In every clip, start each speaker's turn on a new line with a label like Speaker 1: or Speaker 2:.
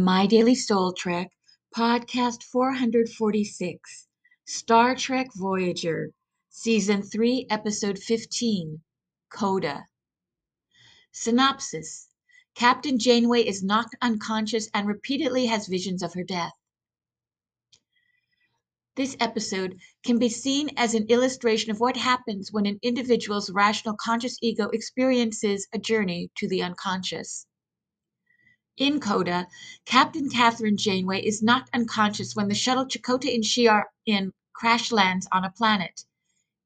Speaker 1: My Daily Soul Trek, Podcast 446, Star Trek Voyager, Season 3, Episode 15, Coda. Synopsis Captain Janeway is knocked unconscious and repeatedly has visions of her death. This episode can be seen as an illustration of what happens when an individual's rational conscious ego experiences a journey to the unconscious. In Coda, Captain Kathryn Janeway is knocked unconscious when the shuttle Chakotay and she are in crash lands on a planet.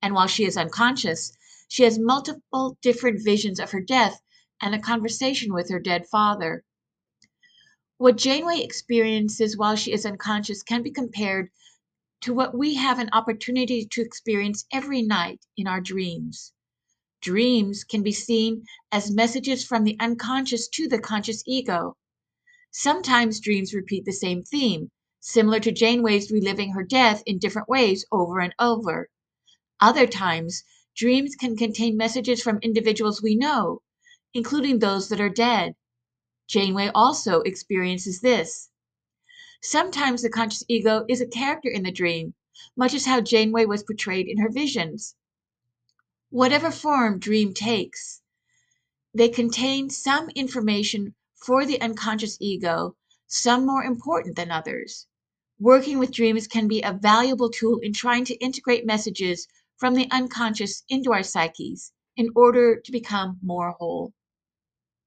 Speaker 1: And while she is unconscious, she has multiple different visions of her death and a conversation with her dead father. What Janeway experiences while she is unconscious can be compared to what we have an opportunity to experience every night in our dreams. Dreams can be seen as messages from the unconscious to the conscious ego. Sometimes dreams repeat the same theme, similar to Janeway's reliving her death in different ways over and over. Other times, dreams can contain messages from individuals we know, including those that are dead. Janeway also experiences this. Sometimes the conscious ego is a character in the dream, much as how Janeway was portrayed in her visions. Whatever form dream takes, they contain some information for the unconscious ego, some more important than others. Working with dreams can be a valuable tool in trying to integrate messages from the unconscious into our psyches in order to become more whole.